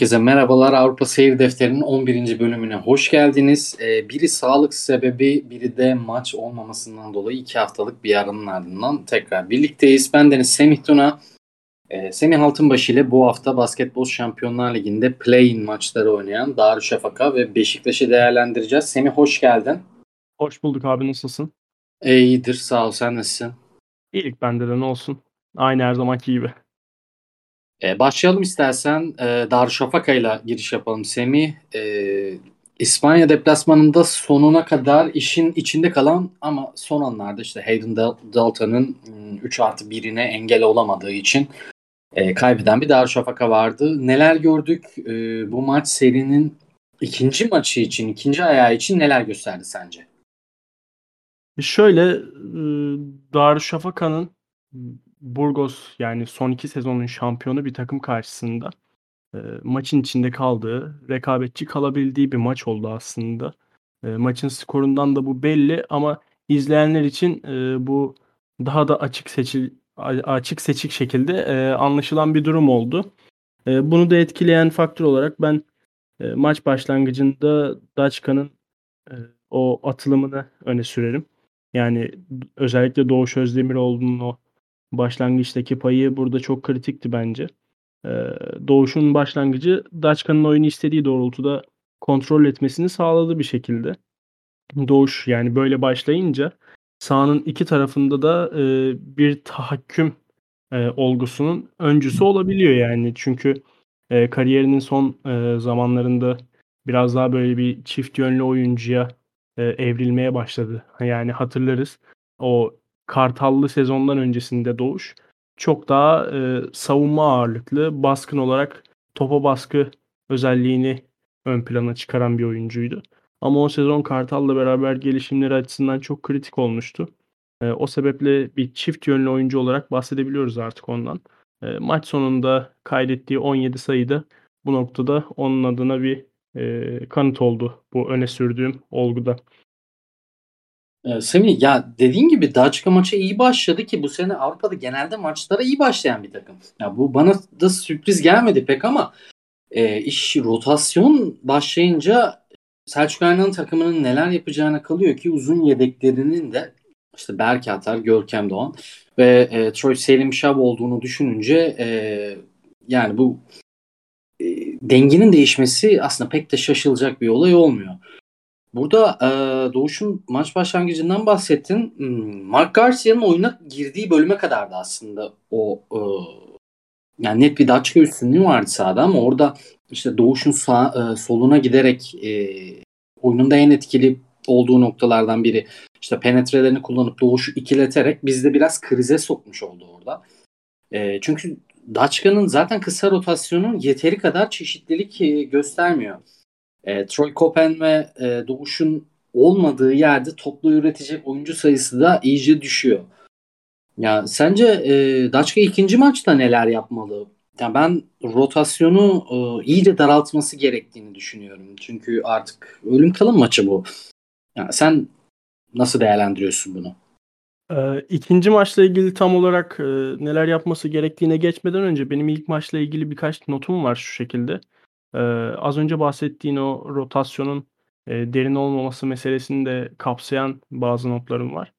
Herkese merhabalar. Avrupa Seyir Defteri'nin 11. bölümüne hoş geldiniz. Ee, biri sağlık sebebi, biri de maç olmamasından dolayı iki haftalık bir aranın ardından tekrar birlikteyiz. Ben Deniz Semih Tuna. Ee, Semih Altınbaşı ile bu hafta Basketbol Şampiyonlar Ligi'nde play-in maçları oynayan Darüşşafaka ve Beşiktaş'ı değerlendireceğiz. Semih hoş geldin. Hoş bulduk abi nasılsın? Ee, iyidir sağ ol sen nasılsın? İyilik bende de ne olsun. Aynı her zamanki gibi. Ee, başlayalım istersen. Ee, Darüşşafaka ile giriş yapalım Semih. Ee, İspanya deplasmanında sonuna kadar işin içinde kalan ama son anlarda işte Hayden Dalton'ın 3 artı 1'ine engel olamadığı için e, kaybeden bir Darüşşafaka vardı. Neler gördük? E, bu maç serinin ikinci maçı için, ikinci ayağı için neler gösterdi sence? Şöyle Darüşşafaka'nın Burgos yani son iki sezonun şampiyonu bir takım karşısında e, maçın içinde kaldığı, rekabetçi kalabildiği bir maç oldu aslında. E, maçın skorundan da bu belli ama izleyenler için e, bu daha da açık seçil açık seçik şekilde e, anlaşılan bir durum oldu. E, bunu da etkileyen faktör olarak ben e, maç başlangıcında Daçka'nın e, o atılımını öne sürerim. Yani özellikle Doğuş Özdemiroğlu'nun o başlangıçtaki payı burada çok kritikti bence. Ee, Doğuş'un başlangıcı Daçka'nın oyunu istediği doğrultuda kontrol etmesini sağladı bir şekilde. Doğuş yani böyle başlayınca sahanın iki tarafında da e, bir tahakküm e, olgusunun öncüsü olabiliyor yani. Çünkü e, kariyerinin son zamanlarında biraz daha böyle bir çift yönlü oyuncuya evrilmeye başladı. Yani hatırlarız o Kartallı sezondan öncesinde Doğuş çok daha e, savunma ağırlıklı, baskın olarak topa baskı özelliğini ön plana çıkaran bir oyuncuydu. Ama o sezon Kartal'la beraber gelişimleri açısından çok kritik olmuştu. E, o sebeple bir çift yönlü oyuncu olarak bahsedebiliyoruz artık ondan. E, maç sonunda kaydettiği 17 sayıda bu noktada onun adına bir e, kanıt oldu bu öne sürdüğüm olguda. Ee, Semih ya dediğin gibi Daçka maçı iyi başladı ki bu sene Avrupa'da genelde maçlara iyi başlayan bir takım. Ya bu bana da sürpriz gelmedi pek ama e, iş rotasyon başlayınca Selçuk Aynan takımının neler yapacağına kalıyor ki uzun yedeklerinin de işte Berke Atar, Görkem Doğan ve e, Troy Selim Şab olduğunu düşününce e, yani bu e, dengenin değişmesi aslında pek de şaşılacak bir olay olmuyor. Burada e, Doğuş'un maç başlangıcından bahsettin. Hmm, Mark Garcia'nın oyuna girdiği bölüme kadardı aslında o e, yani net bir Daçka üstünlüğü vardı sahada ama orada işte Doğuş'un sağ, e, soluna giderek e, oyununda en etkili olduğu noktalardan biri. İşte penetrelerini kullanıp Doğuş'u ikileterek bizde biraz krize sokmuş oldu orada. E, çünkü Daçka'nın zaten kısa rotasyonu yeteri kadar çeşitlilik e, göstermiyor. E, Troy Copen ve e, Doğuş'un olmadığı yerde toplu üretecek oyuncu sayısı da iyice düşüyor. Ya sence e, Daçka ikinci maçta neler yapmalı? Ya ben rotasyonu e, iyice daraltması gerektiğini düşünüyorum. Çünkü artık ölüm kalım maçı bu. Ya sen nasıl değerlendiriyorsun bunu? Ee, ikinci maçla ilgili tam olarak e, neler yapması gerektiğine geçmeden önce benim ilk maçla ilgili birkaç notum var şu şekilde. Ee, az önce bahsettiğin o rotasyonun e, derin olmaması meselesini de kapsayan bazı notlarım var.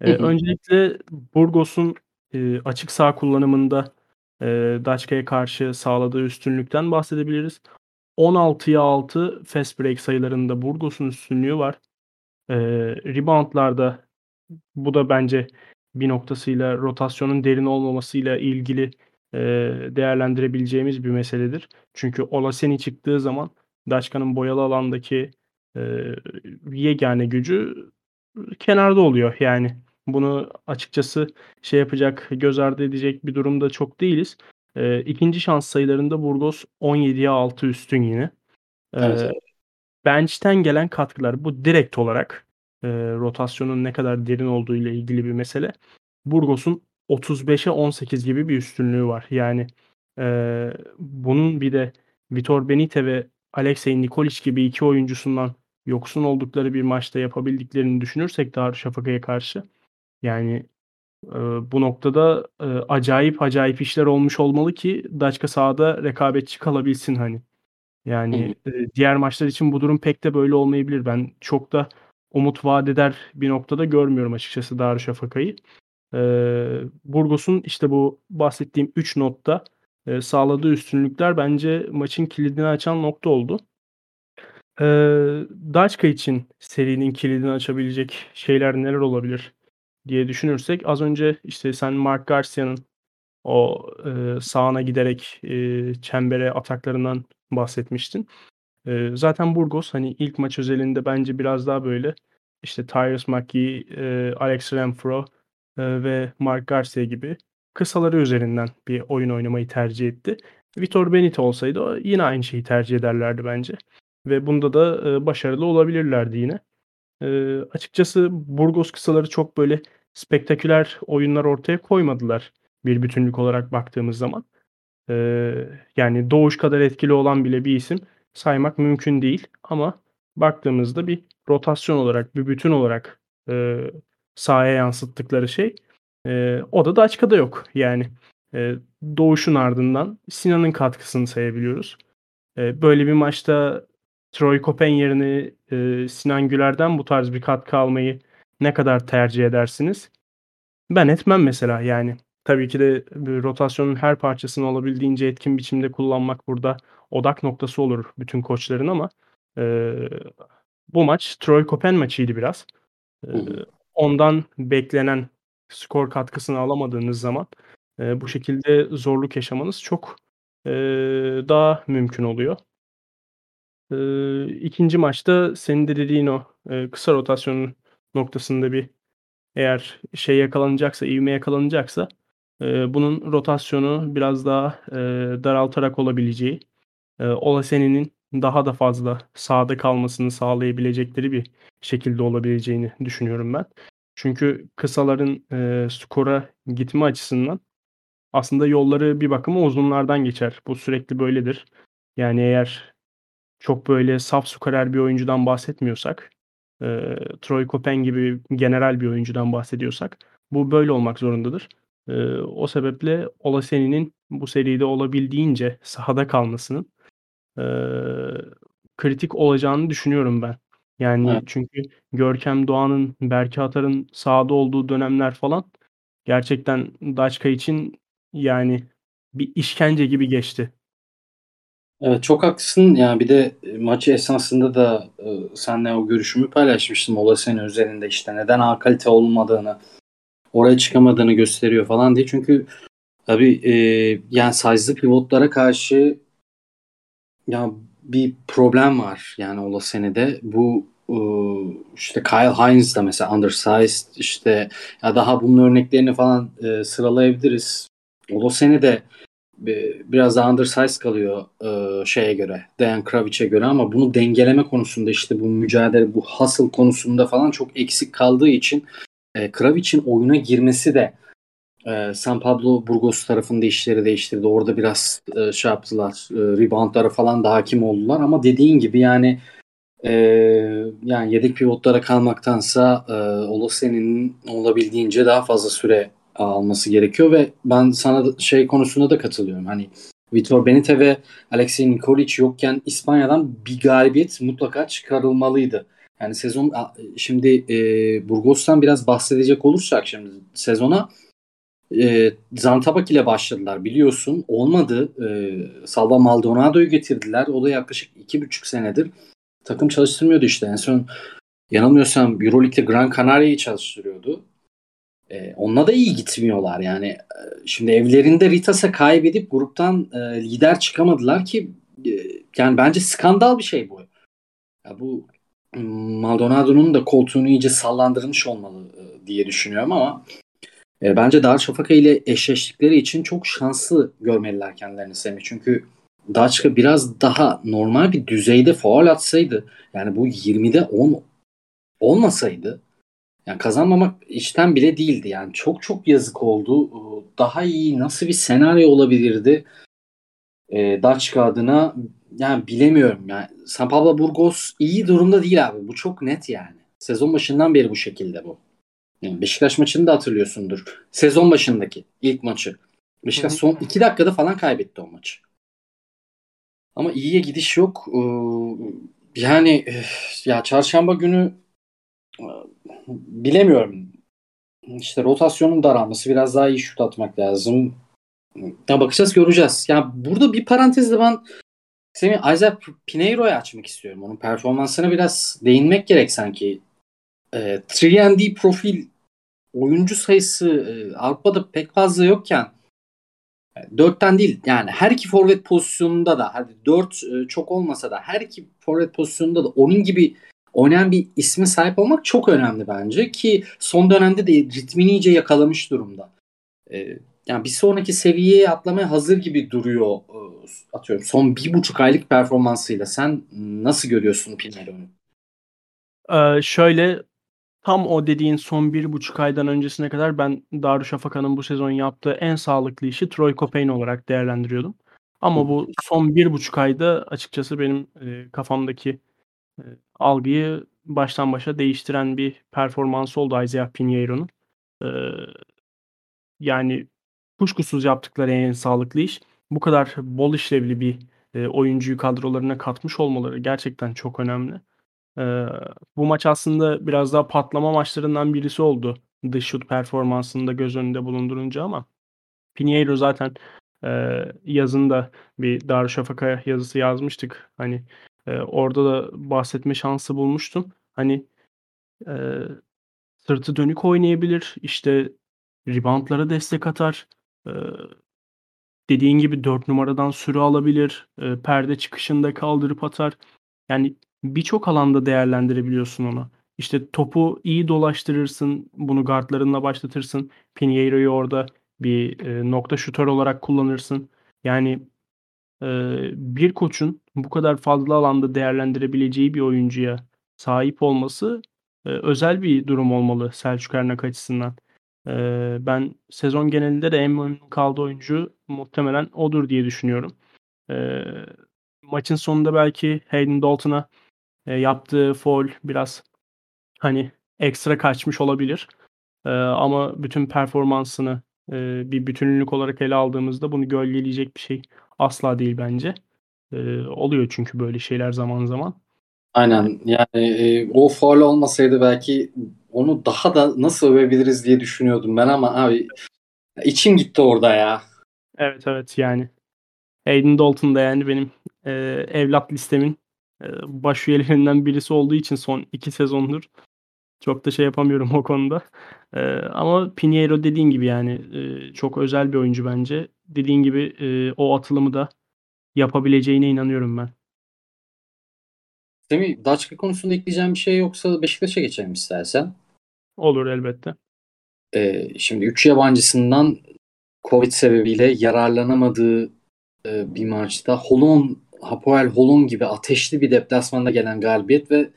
E, öncelikle Burgos'un e, açık sağ kullanımında e, Daçka'ya karşı sağladığı üstünlükten bahsedebiliriz. 16'ya 6 fast break sayılarında Burgos'un üstünlüğü var. E, reboundlarda bu da bence bir noktasıyla rotasyonun derin olmamasıyla ilgili e, değerlendirebileceğimiz bir meseledir. Çünkü Olaseni çıktığı zaman Daşkan'ın boyalı alandaki e, yegane gücü kenarda oluyor. Yani bunu açıkçası şey yapacak, göz ardı edecek bir durumda çok değiliz. E, ikinci şans sayılarında Burgos 17'ye 6 üstün yine. E, evet. Bench'ten gelen katkılar bu direkt olarak e, rotasyonun ne kadar derin olduğu ile ilgili bir mesele. Burgos'un 35'e 18 gibi bir üstünlüğü var. Yani e, bunun bir de Vitor Benite ve Alexey Nikolic gibi iki oyuncusundan yoksun oldukları bir maçta yapabildiklerini düşünürsek Darüşşafaka'ya karşı yani e, bu noktada e, acayip acayip işler olmuş olmalı ki Daçka sahada rekabetçi kalabilsin hani. Yani e, diğer maçlar için bu durum pek de böyle olmayabilir. Ben çok da umut vaat eder bir noktada görmüyorum açıkçası Darüşşafaka'yı. E, Burgos'un işte bu bahsettiğim 3 notta e, sağladığı üstünlükler bence maçın kilidini açan nokta oldu. E, Daçka için serinin kilidini açabilecek şeyler neler olabilir diye düşünürsek az önce işte sen Mark Garcia'nın o e, sağına giderek e, çembere ataklarından bahsetmiştin. E, zaten Burgos hani ilk maç özelinde bence biraz daha böyle işte Tyrus McGee, e, Alex Renfro ve Mark Garcia gibi kısaları üzerinden bir oyun oynamayı tercih etti. Vitor Benito olsaydı yine aynı şeyi tercih ederlerdi bence. Ve bunda da başarılı olabilirlerdi yine. Açıkçası Burgos kısaları çok böyle spektaküler oyunlar ortaya koymadılar bir bütünlük olarak baktığımız zaman. Yani Doğuş kadar etkili olan bile bir isim saymak mümkün değil. Ama baktığımızda bir rotasyon olarak, bir bütün olarak sahaya yansıttıkları şey e, o da Daçka'da yok. Yani e, Doğuş'un ardından Sinan'ın katkısını sayabiliyoruz. E, böyle bir maçta Troy Kopen yerine e, Sinan Güler'den bu tarz bir katkı almayı ne kadar tercih edersiniz? Ben etmem mesela yani. Tabii ki de rotasyonun her parçasını olabildiğince etkin biçimde kullanmak burada odak noktası olur bütün koçların ama eee, bu maç Troy Kopen maçıydı biraz. Eee, ondan beklenen skor katkısını alamadığınız zaman eee, bu şekilde zorluk yaşamanız çok eee, daha mümkün oluyor. Eee, ikinci maçta senin de dediğin o eee, kısa rotasyonun noktasında bir eğer şey yakalanacaksa, ivme yakalanacaksa Eee, bunun rotasyonu biraz daha, eee, daraltarak olabileceği, eee, Olasen'in daha da fazla sahada kalmasını sağlayabilecekleri bir şekilde olabileceğini düşünüyorum ben. Çünkü kısaların, eee, skora gitme açısından aslında yolları bir bakıma uzunlardan geçer. Bu sürekli böyledir. Yani eğer çok böyle saf skorer bir oyuncudan bahsetmiyorsak, eee, Troy Kopen gibi general bir oyuncudan bahsediyorsak bu böyle olmak zorundadır. Eee, o sebeple Olasen'in bu seride olabildiğince sahada kalmasının, eee, kritik olacağını düşünüyorum ben. Yani Evet. çünkü Görkem Doğan'ın, Berke Atar'ın sahada olduğu dönemler falan gerçekten Daçka için yani bir işkence gibi geçti. Evet çok haklısın. Yani bir de maçı esnasında da e, senle o görüşümü paylaşmıştım Olasen üzerinde işte neden A kalite olmadığını oraya çıkamadığını gösteriyor falan diye. Çünkü tabii e, yani size'lı pivotlara karşı ya bir problem var yani Ola senede. Bu e, işte Kyle Hines da mesela undersized işte ya daha bunun örneklerini falan e, sıralayabiliriz. Ola senede biraz daha undersized kalıyor e, şeye göre, Dejan Kravic'e göre ama bunu dengeleme konusunda işte bu mücadele, bu hustle konusunda falan çok eksik kaldığı için e, Kravic'in oyuna girmesi de e, San Pablo Burgos tarafında işleri değiştirdi. Orada biraz e, şey yaptılar. E, reboundlara falan da hakim oldular ama dediğin gibi yani e, yani yedek pivotlara kalmaktansa e, Olasen'in olabildiğince daha fazla süre alması gerekiyor ve ben sana şey konusunda da katılıyorum. Hani Vitor Benite ve Alexei Nikolic yokken İspanya'dan bir galibiyet mutlaka çıkarılmalıydı. Yani sezon şimdi e, Burgos'tan biraz bahsedecek olursak şimdi sezona e, Zantabak ile başladılar biliyorsun. Olmadı. E, Salva Maldonado'yu getirdiler. O da yaklaşık iki buçuk senedir takım çalıştırmıyordu işte. En son yanılmıyorsam Euroleague'de Gran Canaria'yı çalıştırıyordu. E, onunla da iyi gitmiyorlar yani. E, şimdi evlerinde Ritas'a kaybedip gruptan e, lider çıkamadılar ki e, yani bence skandal bir şey bu. Ya bu Maldonado'nun da koltuğunu iyice sallandırmış olmalı e, diye düşünüyorum ama e, bence Darüşşafaka ile eşleştikleri için çok şanslı görmeliler kendilerini Semih. Çünkü Daçka biraz daha normal bir düzeyde faul atsaydı yani bu 20'de 10 olmasaydı yani kazanmamak işten bile değildi. Yani çok çok yazık oldu. Daha iyi nasıl bir senaryo olabilirdi? E, Daçka adına yani bilemiyorum. Yani San Pablo Burgos iyi durumda değil abi. Bu çok net yani. Sezon başından beri bu şekilde bu. Yani Beşiktaş maçını da hatırlıyorsundur. Sezon başındaki ilk maçı. Beşiktaş son iki dakikada falan kaybetti o maçı. Ama iyiye gidiş yok. Ee, yani ya çarşamba günü bilemiyorum. İşte rotasyonun daralması biraz daha iyi şut atmak lazım. Ya bakacağız göreceğiz. Ya burada bir parantezde ben Semih Isaac Pinheiro'yu açmak istiyorum. Onun performansına biraz değinmek gerek sanki. E, 3D profil oyuncu sayısı e, Avrupa'da pek fazla yokken dörtten değil yani her iki forvet pozisyonunda da hadi dört e, çok olmasa da her iki forvet pozisyonunda da onun gibi oynayan bir isme sahip olmak çok önemli bence ki son dönemde de ritmini iyice yakalamış durumda. E, yani bir sonraki seviyeye atlamaya hazır gibi duruyor e, atıyorum son bir buçuk aylık performansıyla. Sen nasıl görüyorsun Pinheiro'nu? Ee, şöyle tam o dediğin son bir buçuk aydan öncesine kadar ben Darüşşafaka'nın bu sezon yaptığı en sağlıklı işi Troy Copain olarak değerlendiriyordum. Ama bu son bir buçuk ayda açıkçası benim e, kafamdaki e, algıyı baştan başa değiştiren bir performans oldu Isaiah Pinheiro'nun. E, yani kuşkusuz yaptıkları en sağlıklı iş. Bu kadar bol işlevli bir e, oyuncuyu kadrolarına katmış olmaları gerçekten çok önemli. Bu maç aslında biraz daha patlama maçlarından birisi oldu. Dış şut performansını da göz önünde bulundurunca ama Pinheiro zaten e, yazında bir Darüşşafaka yazısı yazmıştık. Hani e, orada da bahsetme şansı bulmuştum. Hani e, sırtı dönük oynayabilir. İşte reboundlara destek atar. E, dediğin gibi 4 numaradan süre alabilir. E, perde çıkışında kaldırıp atar. Yani birçok alanda değerlendirebiliyorsun onu. İşte topu iyi dolaştırırsın. Bunu guardlarınla başlatırsın. Pinheiro'yu orada bir e, nokta şutör olarak kullanırsın. Yani e, bir koçun bu kadar fazla alanda değerlendirebileceği bir oyuncuya sahip olması e, özel bir durum olmalı Selçuk Ernak açısından. E, ben sezon genelinde de en memnun kaldığı oyuncu muhtemelen odur diye düşünüyorum. E, maçın sonunda belki Hayden Dalton'a e, yaptığı foul biraz hani ekstra kaçmış olabilir. E, ama bütün performansını e, bir bütünlük olarak ele aldığımızda bunu gölgeleyecek bir şey asla değil bence. E, oluyor çünkü böyle şeyler zaman zaman. Aynen yani e, o faul olmasaydı belki onu daha da nasıl övebiliriz diye düşünüyordum ben ama abi içim gitti orada ya. Evet evet yani. Aiden Dalton da yani benim e, evlat listemin baş üyelerinden birisi olduğu için son iki sezondur çok da şey yapamıyorum o konuda. E, ama Pinheiro dediğin gibi yani e, çok özel bir oyuncu bence. Dediğin gibi e, o atılımı da yapabileceğine inanıyorum ben. Semih, Daçka konusunda ekleyeceğim bir şey yoksa Beşiktaş'a geçelim istersen. Olur elbette. Ee, şimdi 3 yabancısından Covid sebebiyle yararlanamadığı e, bir maçta Holon, Hapoel Holon gibi ateşli bir deplasmanda gelen galibiyet ve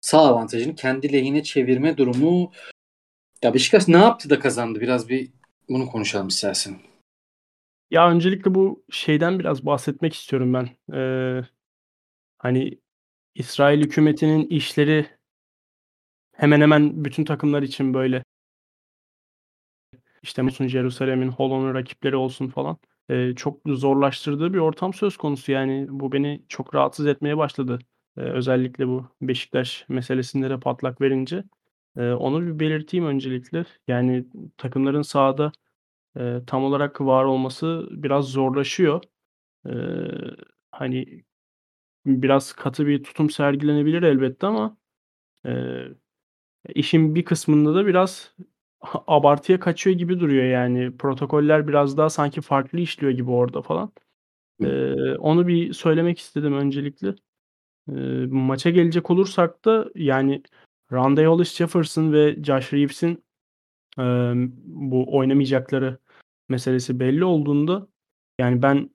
sağ avantajını kendi lehine çevirme durumu ya Beşiktaş ne yaptı da kazandı? Biraz bir bunu konuşalım istersen. Ya öncelikle bu şeyden biraz bahsetmek istiyorum ben. Ee, hani İsrail hükümetinin işleri hemen hemen bütün takımlar için böyle. İşte Musun Jerusalem'in, Holon'un rakipleri olsun falan. Ee, çok zorlaştırdığı bir ortam söz konusu. Yani bu beni çok rahatsız etmeye başladı. Ee, özellikle bu Beşiktaş meselesinde de patlak verince. Ee, onu bir belirteyim öncelikle. Yani takımların sahada e, tam olarak var olması biraz zorlaşıyor. Ee, hani biraz katı bir tutum sergilenebilir elbette ama e, işin bir kısmında da biraz abartıya kaçıyor gibi duruyor yani. Protokoller biraz daha sanki farklı işliyor gibi orada falan. Ee, onu bir söylemek istedim öncelikle. Ee, maça gelecek olursak da yani Randy Hollis Jefferson ve Josh Reeves'in e, bu oynamayacakları meselesi belli olduğunda yani ben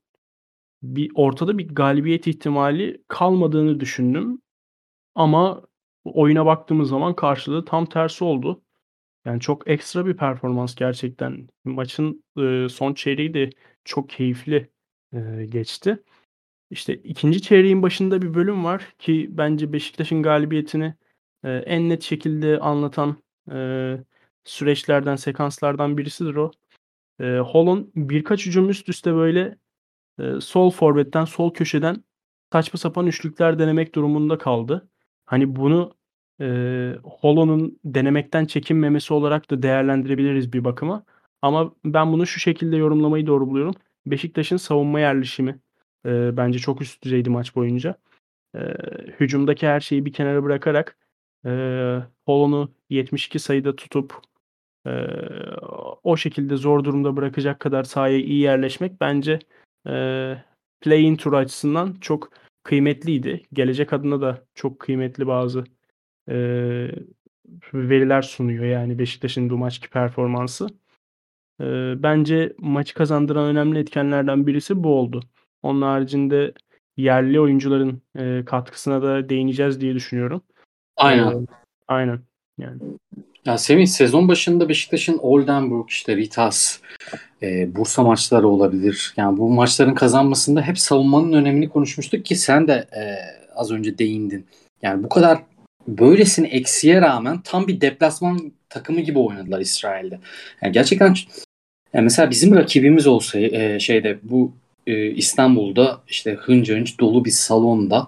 bir ortada bir galibiyet ihtimali kalmadığını düşündüm. Ama oyuna baktığımız zaman karşılığı tam tersi oldu. Yani çok ekstra bir performans gerçekten. Maçın, ııı, son çeyreği de çok keyifli, eee, geçti. İşte ikinci çeyreğin başında bir bölüm var ki bence Beşiktaş'ın galibiyetini, eee, en net şekilde anlatan, eee, süreçlerden, sekanslardan birisidir o. Eee, Holon birkaç hücum üst üste böyle, eee, sol forvetten, sol köşeden saçma sapan üçlükler denemek durumunda kaldı. Hani bunu e, Holo'nun denemekten çekinmemesi olarak da değerlendirebiliriz bir bakıma. Ama ben bunu şu şekilde yorumlamayı doğru buluyorum. Beşiktaş'ın savunma yerleşimi e, bence çok üst düzeydi maç boyunca. E, hücumdaki her şeyi bir kenara bırakarak e, Holo'nu 72 sayıda tutup e, o şekilde zor durumda bırakacak kadar sahaya iyi yerleşmek bence e, play-in tur açısından çok kıymetliydi. Gelecek adına da çok kıymetli bazı e, veriler sunuyor yani Beşiktaş'ın bu maçki performansı. E, bence maçı kazandıran önemli etkenlerden birisi bu oldu. Onun haricinde yerli oyuncuların e, katkısına da değineceğiz diye düşünüyorum. Aynen. E, aynen. Yani. Ya Semih sezon başında Beşiktaş'ın Oldenburg işte Ritas e, Bursa maçları olabilir. Yani bu maçların kazanmasında hep savunmanın önemini konuşmuştuk ki sen de e, az önce değindin. Yani bu kadar böylesine eksiye rağmen tam bir deplasman takımı gibi oynadılar İsrail'de. Yani gerçekten yani mesela bizim rakibimiz olsa e, şeyde bu e, İstanbul'da işte hınca hınç dolu bir salonda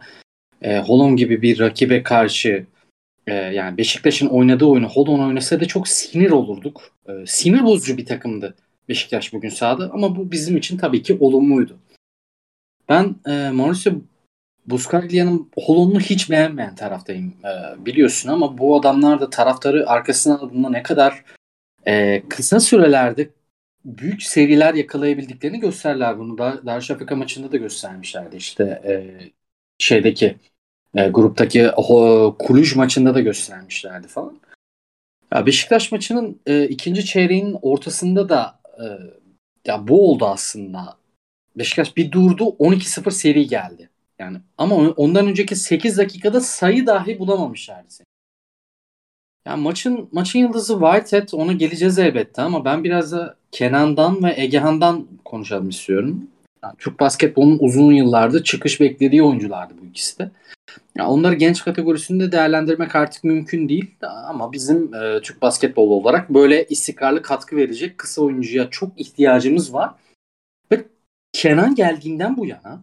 e, Holon gibi bir rakibe karşı e, yani Beşiktaş'ın oynadığı oyunu Holon oynasa da çok sinir olurduk. E, sinir bozucu bir takımdı Beşiktaş bugün sahada ama bu bizim için tabii ki olumluydu. Ben e, Mauricio Buscaglia'nın Holon'u hiç beğenmeyen taraftayım e, biliyorsun ama bu adamlar da taraftarı arkasına aldığında ne kadar e, kısa sürelerde büyük seriler yakalayabildiklerini gösterler bunu. Dar Darüşşafaka maçında da göstermişlerdi işte e, şeydeki e, gruptaki o, Kuluj maçında da göstermişlerdi falan. Ya Beşiktaş maçının e, ikinci çeyreğinin ortasında da e, ya bu oldu aslında. Beşiktaş bir durdu 12-0 seri geldi. Yani ama ondan önceki 8 dakikada sayı dahi bulamamışlardı. Yani maçın maçın yıldızı Whitehead ona geleceğiz elbette ama ben biraz da Kenan'dan ve Egehan'dan konuşalım istiyorum. Yani Türk basketbolunun uzun yıllardır çıkış beklediği oyunculardı bu ikisi de. Yani onları genç kategorisinde değerlendirmek artık mümkün değil ama bizim e, Türk basketbolu olarak böyle istikrarlı katkı verecek kısa oyuncuya çok ihtiyacımız var. Ve Kenan geldiğinden bu yana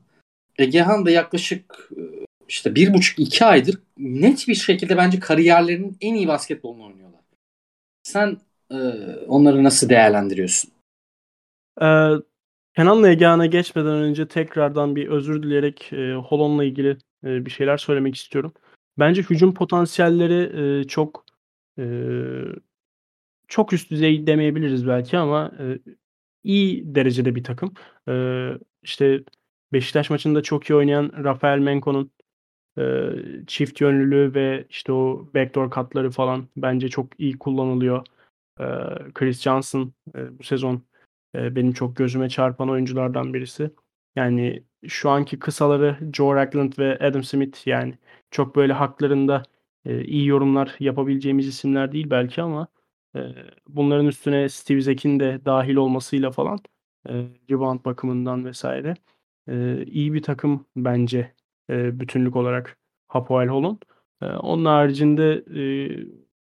Egehan da yaklaşık e, işte bir buçuk iki aydır net bir şekilde bence kariyerlerinin en iyi basketbolunu oynuyorlar. Sen e, onları nasıl değerlendiriyorsun? Ee, Kenan'la Egehan'a geçmeden önce tekrardan bir özür dileyerek e, Holon'la ilgili e, bir şeyler söylemek istiyorum. Bence hücum potansiyelleri e, çok e, çok üst düzey demeyebiliriz belki ama e, iyi derecede bir takım. E, işte Beşiktaş maçında çok iyi oynayan Rafael Menko'nun e, çift yönlülüğü ve işte o backdoor katları falan bence çok iyi kullanılıyor. E, Chris Johnson e, bu sezon e, benim çok gözüme çarpan oyunculardan birisi. Yani şu anki kısaları Joe Ragland ve Adam Smith yani çok böyle haklarında e, iyi yorumlar yapabileceğimiz isimler değil belki ama e, bunların üstüne Steve Zek'in de dahil olmasıyla falan e, rebound bakımından vesaire e, iyi bir takım bence e, bütünlük olarak Hapoel Holon. E, onun haricinde e,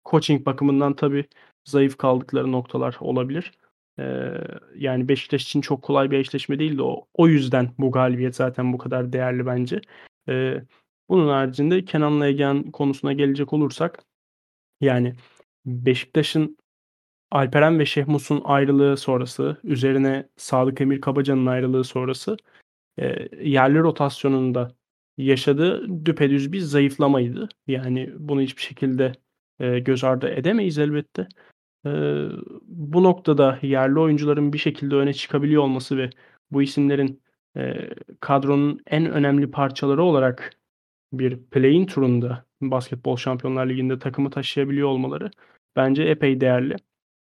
coaching bakımından tabii zayıf kaldıkları noktalar olabilir. E, yani Beşiktaş için çok kolay bir eşleşme değildi o. O yüzden bu galibiyet zaten bu kadar değerli bence. E, bunun haricinde Kenan'la Egen konusuna gelecek olursak yani Beşiktaş'ın Alperen ve Şehmus'un ayrılığı sonrası, üzerine Sadık Emir Kabaca'nın ayrılığı sonrası e, yerli rotasyonunda yaşadığı düpedüz bir zayıflamaydı. Yani bunu hiçbir şekilde e, göz ardı edemeyiz elbette. E, bu noktada yerli oyuncuların bir şekilde öne çıkabiliyor olması ve bu isimlerin e, kadronun en önemli parçaları olarak bir play-in turunda Basketbol Şampiyonlar Ligi'nde takımı taşıyabiliyor olmaları bence epey değerli.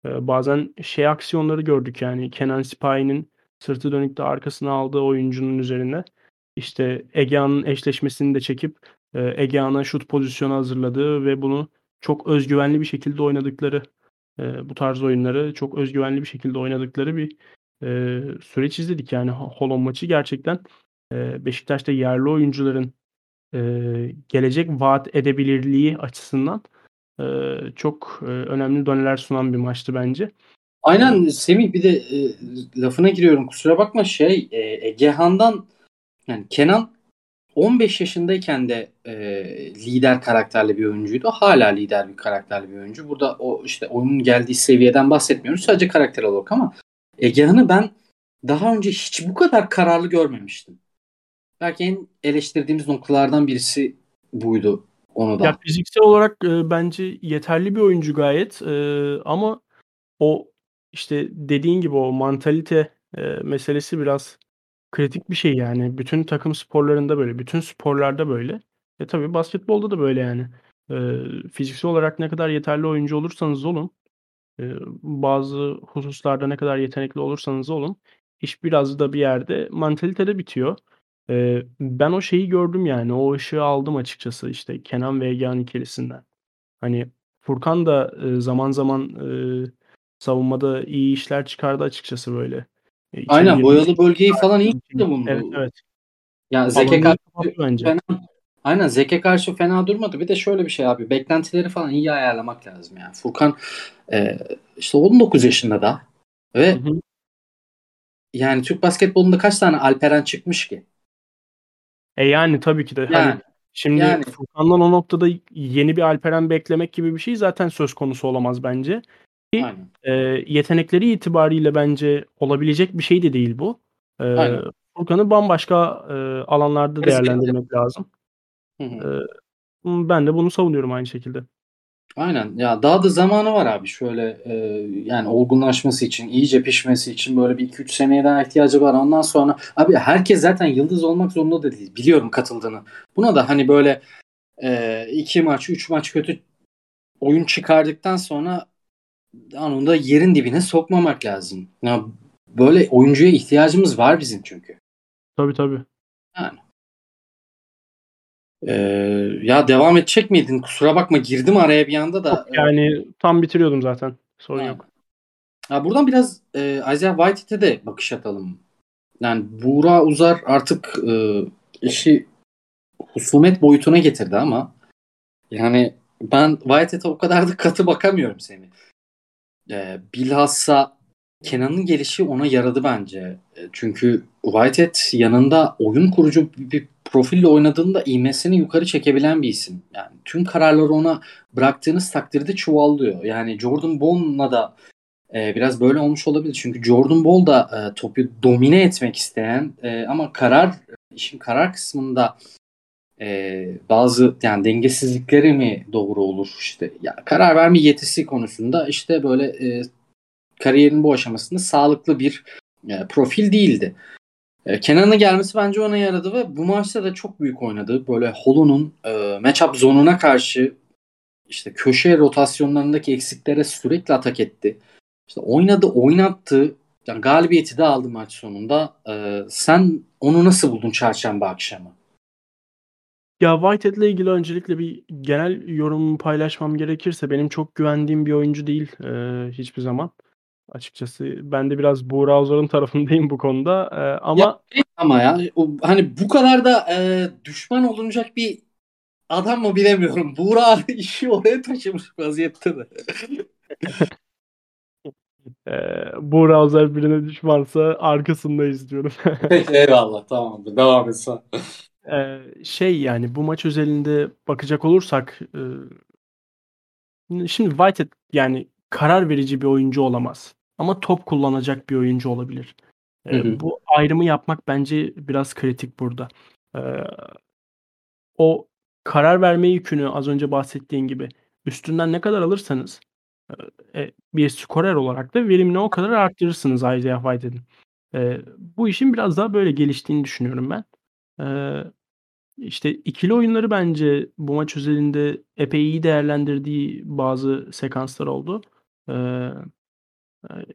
E, bazen şey aksiyonları gördük yani Kenan Sipahi'nin sırtı dönükte arkasına aldığı oyuncunun üzerine işte Egean'ın eşleşmesini de çekip e, Egean'a şut pozisyonu hazırladığı ve bunu çok özgüvenli bir şekilde oynadıkları e, bu tarz oyunları çok özgüvenli bir şekilde oynadıkları bir e, süreç izledik. Yani Holon maçı gerçekten e, Beşiktaş'ta yerli oyuncuların gelecek vaat edebilirliği açısından çok önemli doneler sunan bir maçtı bence. Aynen Semih bir de e, lafına giriyorum kusura bakma şey e, Egehan'dan yani Kenan 15 yaşındayken de e, lider karakterli bir oyuncuydu. Hala lider bir karakterli bir oyuncu. Burada o işte oyunun geldiği seviyeden bahsetmiyoruz. Sadece karakter olarak ama Egehan'ı ben daha önce hiç bu kadar kararlı görmemiştim. Belki en eleştirdiğimiz noktalardan birisi buydu onu da. Ya fiziksel olarak e, bence yeterli bir oyuncu gayet e, ama o işte dediğin gibi o mantalite e, meselesi biraz kritik bir şey yani. Bütün takım sporlarında böyle, bütün sporlarda böyle. E tabii basketbolda da böyle yani. E, fiziksel olarak ne kadar yeterli oyuncu olursanız olun, e, bazı hususlarda ne kadar yetenekli olursanız olun, iş biraz da bir yerde mantalitede bitiyor. E, ben o şeyi gördüm yani, o ışığı aldım açıkçası işte Kenan ve Egehan ikilisinden. Hani Furkan da e, zaman zaman e, savunmada iyi işler çıkardı açıkçası böyle. E, Aynen boyalı bölgeyi falan iyi bulundu. Evet evet. Ya Zeke karşı bence. Fena, aynen Zeke karşı fena durmadı. Bir de şöyle bir şey abi. Beklentileri falan iyi ayarlamak lazım yani. Furkan e, işte 19 yaşında da ve hı hı. yani Türk basketbolunda kaç tane Alperen çıkmış ki? E yani tabii ki de. Hani yani, hani şimdi yani. Furkan'dan o noktada yeni bir Alperen beklemek gibi bir şey zaten söz konusu olamaz bence. Ki, e, yetenekleri itibariyle bence olabilecek bir şey de değil bu. E, Furkan'ı bambaşka e, alanlarda değerlendirmek lazım. Hı hı. E, ben de bunu savunuyorum aynı şekilde. Aynen. Ya daha da zamanı var abi. Şöyle e, yani olgunlaşması için, iyice pişmesi için böyle bir 2-3 seneye daha ihtiyacı var. Ondan sonra abi herkes zaten yıldız olmak zorunda da değil. Biliyorum katıldığını. Buna da hani böyle e, iki maç, üç maç kötü oyun çıkardıktan sonra anında yerin dibine sokmamak lazım. Ya böyle oyuncuya ihtiyacımız var bizim çünkü. Tabii tabii. Yani. Ee, ya devam edecek miydin? Kusura bakma girdim araya bir anda da. Yok, yani tam bitiriyordum zaten. Sorun ha. yok. Ya buradan biraz e, Isaiah Whitehead'e de bakış atalım. Yani Buğra Uzar artık e, işi husumet boyutuna getirdi ama yani ben Whitehead'e o kadar da katı bakamıyorum seni. E, bilhassa Kenan'ın gelişi ona yaradı bence. E, çünkü Whitehead yanında oyun kurucu bir profille oynadığında ivmesini yukarı çekebilen bir isim. Yani tüm kararları ona bıraktığınız takdirde çuvallıyor. Yani Jordan Ball'la da e, biraz böyle olmuş olabilir. Çünkü Jordan Ball da e, topu domine etmek isteyen e, ama karar işin karar kısmında e, bazı yani dengesizlikleri mi doğru olur işte ya karar verme yetisi konusunda işte böyle e, kariyerin bu aşamasında sağlıklı bir e, profil değildi. E, Kenan'ın gelmesi bence ona yaradı ve bu maçta da çok büyük oynadı. Böyle Holo'nun e, matchup zonuna karşı işte köşe rotasyonlarındaki eksiklere sürekli atak etti. İşte oynadı, oynattı. Yani galibiyeti de aldı maç sonunda. E, sen onu nasıl buldun çarşamba akşamı? Ya Whitehead'le ilgili öncelikle bir genel yorumumu paylaşmam gerekirse benim çok güvendiğim bir oyuncu değil e, hiçbir zaman açıkçası. Ben de biraz Buğra Uzar'ın tarafındayım bu konuda. Ee, ama ya, ama ya o, hani bu kadar da e, düşman olunacak bir adam mı bilemiyorum. Buğra işi oraya taşımış vaziyette de. ee, Buğra Uzar birine düşmansa arkasındayız diyorum. Eyvallah tamamdır. Devam et sen. Ee, şey yani bu maç özelinde bakacak olursak e, şimdi Whitehead yani karar verici bir oyuncu olamaz. Ama top kullanacak bir oyuncu olabilir. Hı hı. bu ayrımı yapmak bence biraz kritik burada. Eee, o karar verme yükünü az önce bahsettiğin gibi üstünden ne kadar alırsanız, eee, bir skorer olarak da verimini o kadar arttırırsınız Isaiah Whitehead'in. Eee, bu işin biraz daha böyle geliştiğini düşünüyorum ben. Eee, işte ikili oyunları bence bu maç özelinde epey iyi değerlendirdiği bazı sekanslar oldu. Eee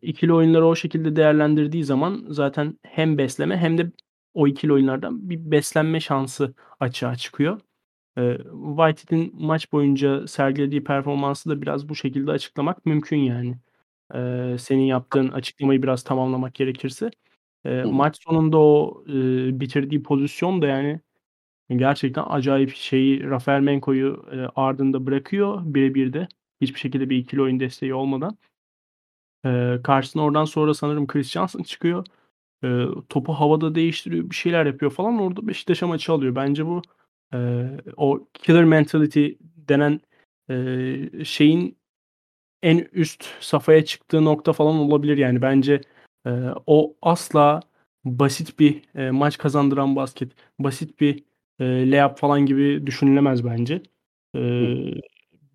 İkili oyunları o şekilde değerlendirdiği zaman zaten hem besleme hem de o ikili oyunlardan bir beslenme şansı açığa çıkıyor. Eee, Whitehead'in maç boyunca sergilediği performansı da biraz bu şekilde açıklamak mümkün yani. Senin yaptığın açıklamayı biraz tamamlamak gerekirse. Eee, maç sonunda o, eee, bitirdiği pozisyon da yani gerçekten acayip. Şeyi, Rafael Menko'yu, eee, ardında bırakıyor bire de Hiçbir şekilde bir ikili oyun desteği olmadan. Eee, karşısına oradan sonra sanırım Chris Johnson çıkıyor. e, topu havada değiştiriyor, bir şeyler yapıyor falan. Orada Beşiktaş'a maçı alıyor. Bence bu e, o killer mentality denen e, şeyin en üst safhaya çıktığı nokta falan olabilir yani. Bence e, o asla basit bir e, maç kazandıran basket, basit bir e, layup falan gibi düşünülemez bence. E,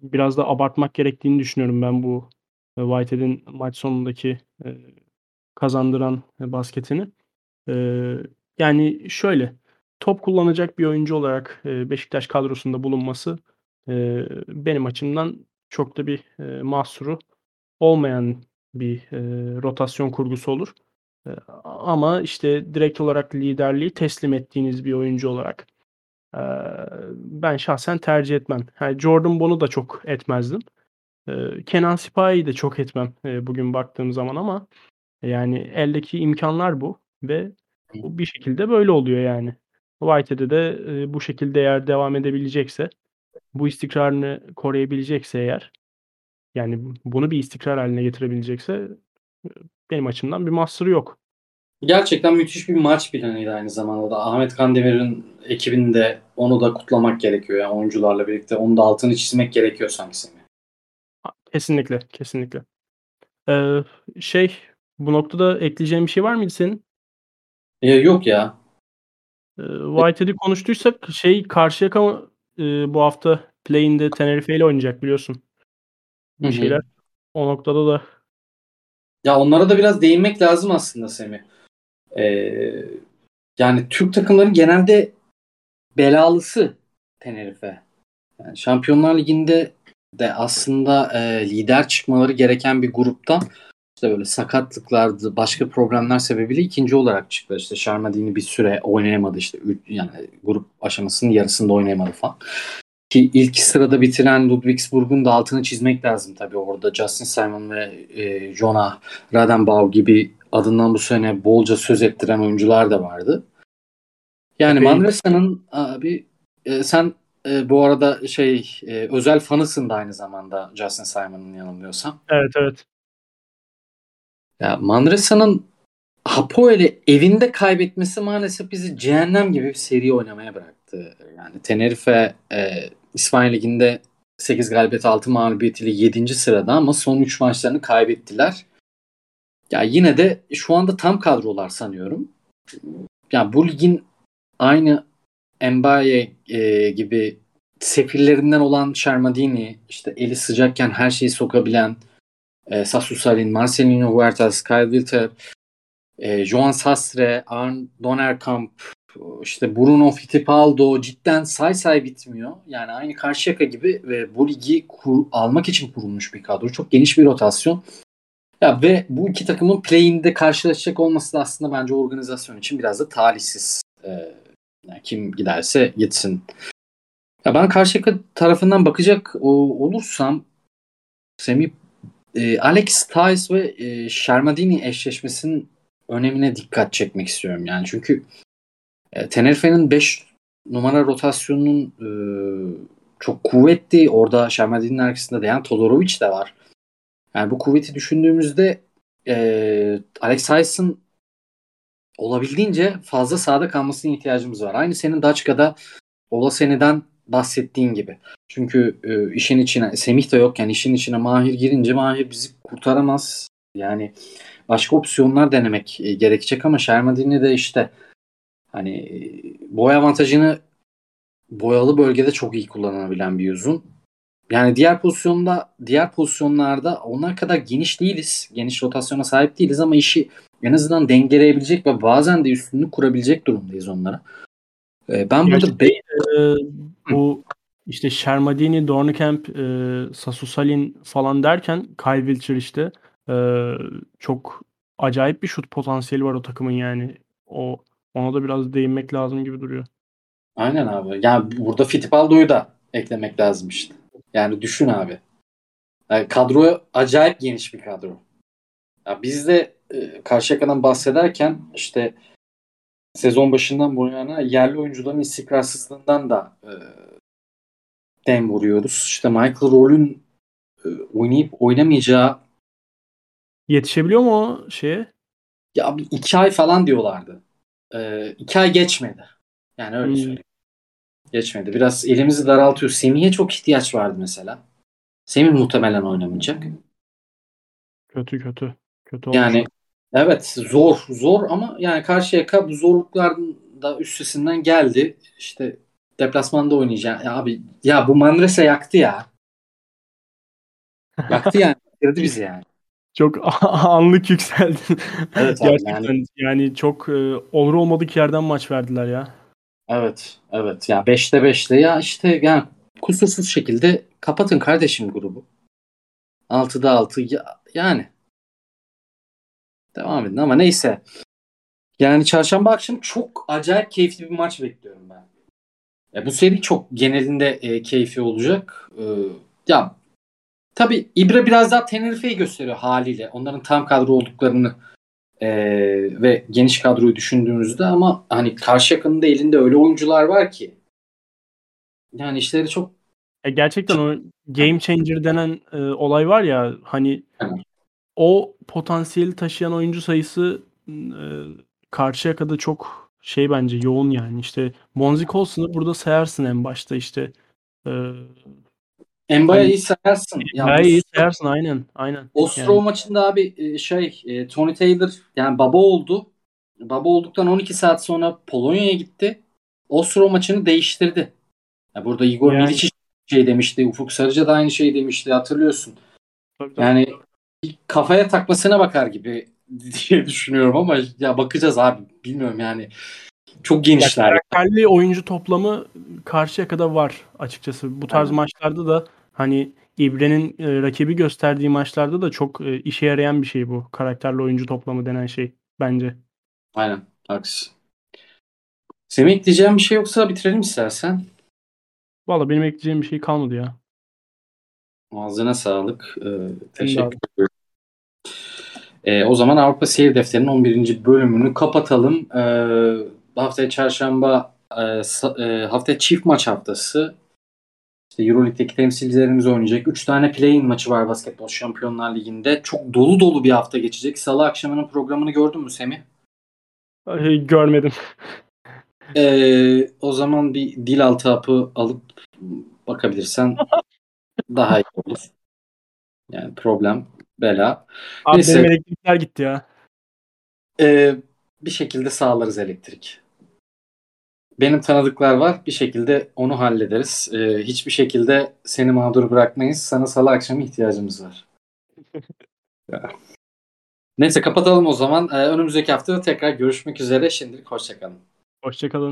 biraz da abartmak gerektiğini düşünüyorum ben bu e, Whitehead'in maç sonundaki e, kazandıran e, basketini. E, yani şöyle top kullanacak bir oyuncu olarak e, Beşiktaş kadrosunda bulunması e, benim açımdan çok da bir e, mahsuru olmayan bir e, rotasyon kurgusu olur. E, ama işte direkt olarak liderliği teslim ettiğiniz bir oyuncu olarak e, ben şahsen tercih etmem. Yani Jordan Bond'u da çok etmezdim. E, Kenan Sipahi'yi de çok etmem e, bugün baktığım zaman ama yani eldeki imkanlar bu ve bu bir şekilde böyle oluyor yani. Whitehead'e de e, bu şekilde eğer devam edebilecekse, bu istikrarını koruyabilecekse eğer yani bunu bir istikrar haline getirebilecekse benim açımdan bir mahsuru yok. Gerçekten müthiş bir maç planıydı aynı zamanda da. Ahmet Kandemir'in ekibinde onu da kutlamak gerekiyor. Yani oyuncularla birlikte onu da altını çizmek gerekiyor sanki Semih. Kesinlikle, kesinlikle. Ee, şey, bu noktada ekleyeceğim bir şey var mıydı senin? Ee, yok ya. Ee, Whitehead'i konuştuysak şey Karşıyaka e, bu hafta play'inde Tenerife ile oynayacak biliyorsun. Bir şeyler. O noktada da ya onlara da biraz değinmek lazım aslında Semih. Ee, yani Türk takımların genelde belalısı Tenerife. Yani Şampiyonlar Ligi'nde de aslında e, lider çıkmaları gereken bir gruptan işte böyle sakatlıklardı, başka problemler sebebiyle ikinci olarak çıktı. İşte Şarmadini bir süre oynayamadı işte yani grup aşamasının yarısında oynayamadı falan. Ki ilk sırada bitiren Ludwigsburg'un da altını çizmek lazım tabii orada. Justin Simon ve e, Jonah Radenbau gibi adından bu sene bolca söz ettiren oyuncular da vardı. Yani Manresa'nın abi e, sen e, bu arada şey e, özel fanısın da aynı zamanda Justin Simon'ın yanılmıyorsam. Evet evet. Ya Manresa'nın Hapoel'i evinde kaybetmesi maalesef bizi cehennem gibi bir seri oynamaya bıraktı. Yani Tenerife e, İspanya Ligi'nde 8 galibiyet 6 mağlubiyetiyle 7. sırada ama son 3 maçlarını kaybettiler. Ya yine de şu anda tam kadrolar sanıyorum. Ya bu ligin aynı Mbaye e, gibi sefillerinden olan Shermadini, işte eli sıcakken her şeyi sokabilen e, Sasu Salin, Marcelino Huertas, Kyle Wilter, e, Joan Sastre, Arn Donerkamp, işte Bruno Fittipaldo cidden say say bitmiyor. Yani aynı Karşıyaka gibi ve bu ligi kur, almak için kurulmuş bir kadro. Çok geniş bir rotasyon. Ya ve bu iki takımın play'inde karşılaşacak olması da aslında bence organizasyon için biraz da talihsiz. Ee, yani kim giderse gitsin. Ya ben Karşıyaka tarafından bakacak olursam Semih e, Alex Tice ve e, Shermadini eşleşmesinin önemine dikkat çekmek istiyorum. Yani çünkü Tenerife'nin 5 numara rotasyonunun e, çok kuvvetli. Orada Shermadini'nin arkasında Dejan Todorovic de var. Yani bu kuvveti düşündüğümüzde e, Alex Tyson olabildiğince fazla sahada kalmasına ihtiyacımız var. Aynı senin Daçka'da Olasen'den bahsettiğin gibi. Çünkü e, işin içine Semih de yok yani işin içine Mahir girince Mahir bizi kurtaramaz. Yani başka opsiyonlar denemek e, gerekecek ama Shermadini de işte hani e, boy avantajını boyalı bölgede çok iyi kullanabilen bir uzun. Yani diğer pozisyonda diğer pozisyonlarda onlar kadar geniş değiliz. Geniş rotasyona sahip değiliz ama işi en azından dengeleyebilecek ve bazen de üstünlük kurabilecek durumdayız onlara. Ee, ben burada be- e, bu işte Shermadini, Dornkamp, e, Sasu Salin falan derken Kyle Wilcher işte e, çok acayip bir şut potansiyeli var o takımın yani. O ona da biraz değinmek lazım gibi duruyor. Aynen abi. Yani burada Fittipaldo'yu da eklemek lazım işte. Yani düşün abi. Yani kadro acayip geniş bir kadro. Ya biz de e, Karşıyaka'dan bahsederken işte sezon başından bu yana yerli oyuncuların istikrarsızlığından da e, dem vuruyoruz. İşte Michael Roll'ün e, oynayıp oynamayacağı Yetişebiliyor mu o şeye? Ya bir iki ay falan diyorlardı. Ee, iki ay geçmedi. Yani öyle Hmm. söyleyeyim. Geçmedi. Biraz elimizi daraltıyor. Semih'e çok ihtiyaç vardı mesela. Semih muhtemelen oynamayacak. Kötü kötü. Kötü olmuş. Yani evet zor zor ama yani Karşıyaka bu zorlukların da üstesinden geldi. İşte deplasmanda oynayacak. Ya abi ya bu Manresa yaktı ya. Yaktı yani. Bitirdi bizi yani. Çok anlık yükseldin. Evet abi, Gerçekten yani, çok e, olur olmadık yerden maç verdiler ya. Evet, evet. Ya 5'te 5'te ya işte yani kusursuz şekilde kapatın kardeşim grubu. 6'da 6 ya, yani. Devam edin ama neyse. Yani çarşamba akşamı çok acayip keyifli bir maç bekliyorum ben. Ya bu seri çok genelinde e, keyifli olacak. E, ya tabii İbre biraz daha Tenerife'yi gösteriyor haliyle. Onların tam kadro olduklarını e, ve geniş kadroyu düşündüğümüzde ama hani Karşıyaka'nın da elinde öyle oyuncular var ki yani işleri çok E, gerçekten o game changer denen e, olay var ya hani Evet. o potansiyeli taşıyan oyuncu sayısı e, Karşıyaka'da çok şey bence yoğun yani işte Bonzi Colson'ı burada sayarsın en başta işte e, Emba'yı Hani- iyi sayarsın. Ya bayağı bu iyi sayarsın aynen aynen. Ostrov Yani- maçında abi e, şey e, Tony Taylor yani baba oldu. Baba olduktan 12 saat sonra Polonya'ya gitti. Ostrov maçını değiştirdi. Ya burada Igor Yani- Milic şey demişti. Ufuk Sarıca da aynı şey demişti. Hatırlıyorsun. Tabii, tabii. Yani kafaya takmasına bakar gibi diye düşünüyorum ama ya bakacağız abi. Bilmiyorum yani. Çok genişler. karakterli oyuncu toplamı Karşıyaka'da var açıkçası. Bu tarz Evet. maçlarda da hani İbre'nin e, rakibi gösterdiği maçlarda da çok e, işe yarayan bir şey bu. Karakterli oyuncu toplamı denen şey bence. Aynen. Haklısın. Semih ekleyeceğim bir şey yoksa bitirelim istersen. Valla benim ekleyeceğim bir şey kalmadı ya. Ağzına sağlık. Ee, teşekkür ederim. Ee, o zaman Avrupa Seyir Defteri'nin 11. bölümünü kapatalım. Ee, haftaya çarşamba e, e, haftaya çift maç haftası. İşte Euroleague'deki temsilcilerimiz oynayacak. 3 tane play-in maçı var Basketbol Şampiyonlar Ligi'nde. Çok dolu dolu bir hafta geçecek. Salı akşamının programını gördün mü Semih? Ay, görmedim. Ee, o zaman bir dil altı hapı alıp bakabilirsen daha iyi olur. Yani problem, bela. Abi Neyse. benim elektrikler gitti ya. Ee, bir şekilde sağlarız elektrik. Benim tanıdıklar var. Bir şekilde onu hallederiz. Ee, hiçbir şekilde seni mağdur bırakmayız. Sana salı akşamı ihtiyacımız var. Neyse kapatalım o zaman. Ee, önümüzdeki hafta tekrar görüşmek üzere. Şimdilik hoşçakalın. Hoşçakalın.